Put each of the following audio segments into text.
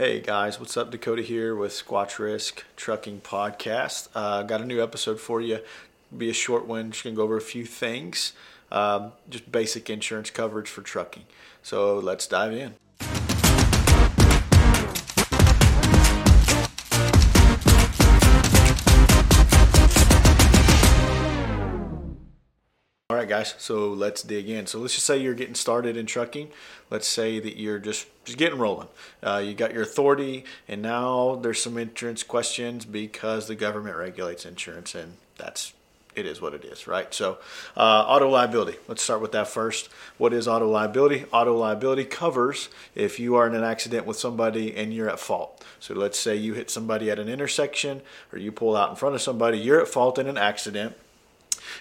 Hey guys, what's up? Dakota here with Squatch Risk Trucking Podcast. Uh, got a new episode for you. Be a short one. Just gonna go over a few things, um, just basic insurance coverage for trucking. So let's dive in. Right, guys. So let's dig in. So let's just say you're getting started in trucking. Let's say that you're just just getting rolling. Uh, you got your authority, and now there's some insurance questions because the government regulates insurance, and that's it is what it is, right? So, uh, auto liability. Let's start with that first. What is auto liability? Auto liability covers if you are in an accident with somebody and you're at fault. So, let's say you hit somebody at an intersection or you pull out in front of somebody, you're at fault in an accident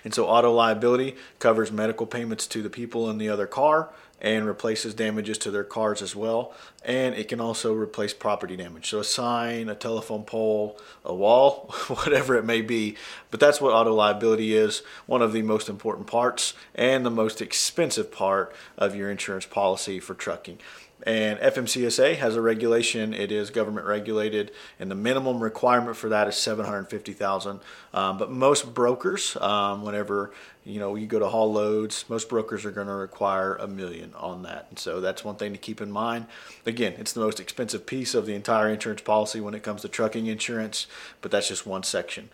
and so auto liability covers medical payments to the people in the other car and replaces damages to their cars as well. And it can also replace property damage. So a sign, a telephone pole, a wall, whatever it may be. But that's what auto liability is, one of the most important parts and the most expensive part of your insurance policy for trucking. And FMCSA has a regulation. It is government regulated, and the minimum requirement for that is seven hundred fifty thousand. Um, but most brokers, um, whenever you know you go to haul loads, most brokers are going to require a million on that. And so that's one thing to keep in mind. Again, it's the most expensive piece of the entire insurance policy when it comes to trucking insurance, but that's just one section.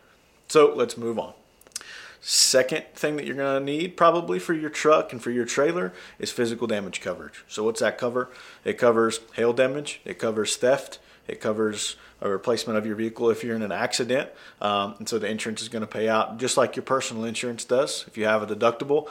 So let's move on. Second thing that you're going to need probably for your truck and for your trailer is physical damage coverage. So, what's that cover? It covers hail damage, it covers theft, it covers a replacement of your vehicle if you're in an accident. Um, and so, the insurance is going to pay out just like your personal insurance does. If you have a deductible,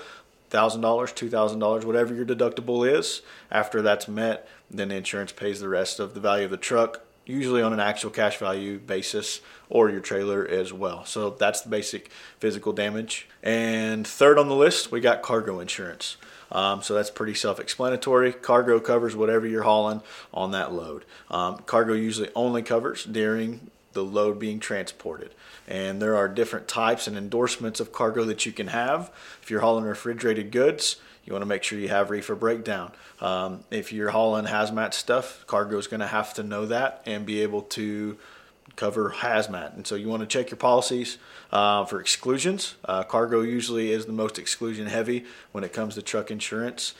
$1,000, $2,000, whatever your deductible is, after that's met, then the insurance pays the rest of the value of the truck usually on an actual cash value basis or your trailer as well. So that's the basic physical damage. And third on the list, we got cargo insurance. Um, so that's pretty self-explanatory. Cargo covers whatever you're hauling on that load. Um, cargo usually only covers during the load being transported. And there are different types and endorsements of cargo that you can have. If you're hauling refrigerated goods, you want to make sure you have reefer breakdown. Um, if you're hauling hazmat stuff, cargo is going to have to know that and be able to cover hazmat. And so you want to check your policies uh, for exclusions. Uh, cargo usually is the most exclusion heavy when it comes to truck insurance.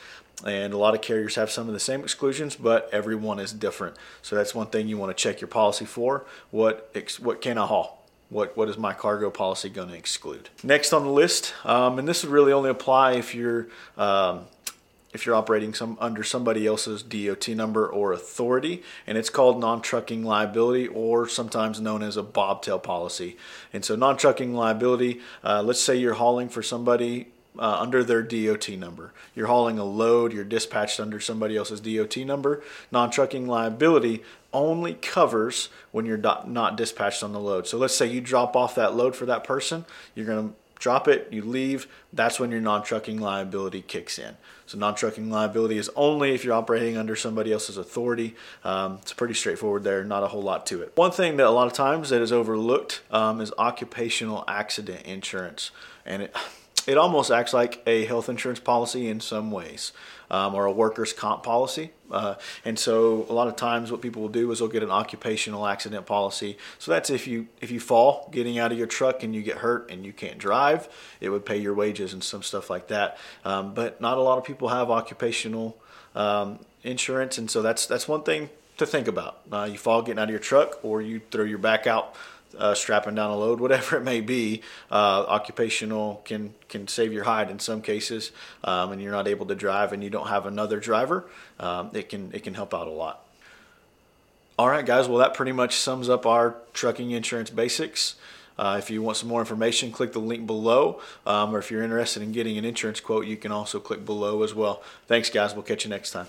And a lot of carriers have some of the same exclusions, but every one is different. So that's one thing you want to check your policy for. What what can I haul? what what is my cargo policy going to exclude? Next on the list, um, and this would really only apply if you're um, if you're operating some under somebody else's DOT number or authority, and it's called non-trucking liability, or sometimes known as a bobtail policy. And so, non-trucking liability. Uh, let's say you're hauling for somebody uh, under their DOT number. You're hauling a load, you're dispatched under somebody else's DOT number. Non trucking liability only covers when you're not dispatched on the load. So let's say you drop off that load for that person, you're going to drop it, you leave, that's when your non trucking liability kicks in. So, non trucking liability is only if you're operating under somebody else's authority. Um, it's pretty straightforward there, not a whole lot to it. One thing that a lot of times that is overlooked um, is occupational accident insurance. And it, it almost acts like a health insurance policy in some ways, um, or a workers' comp policy. Uh, and so, a lot of times, what people will do is they'll get an occupational accident policy. So that's if you if you fall getting out of your truck and you get hurt and you can't drive, it would pay your wages and some stuff like that. Um, but not a lot of people have occupational um, insurance, and so that's that's one thing to think about. Uh, you fall getting out of your truck, or you throw your back out uh, strapping down a load, whatever it may be, uh, occupational can can save your hide in some cases, um, and you're not able to drive, and you don't have another driver. Um, it can it can help out a lot. All right, guys. Well, that pretty much sums up our trucking insurance basics. Uh, if you want some more information, click the link below. Um, or if you're interested in getting an insurance quote, you can also click below as well. Thanks, guys. We'll catch you next time.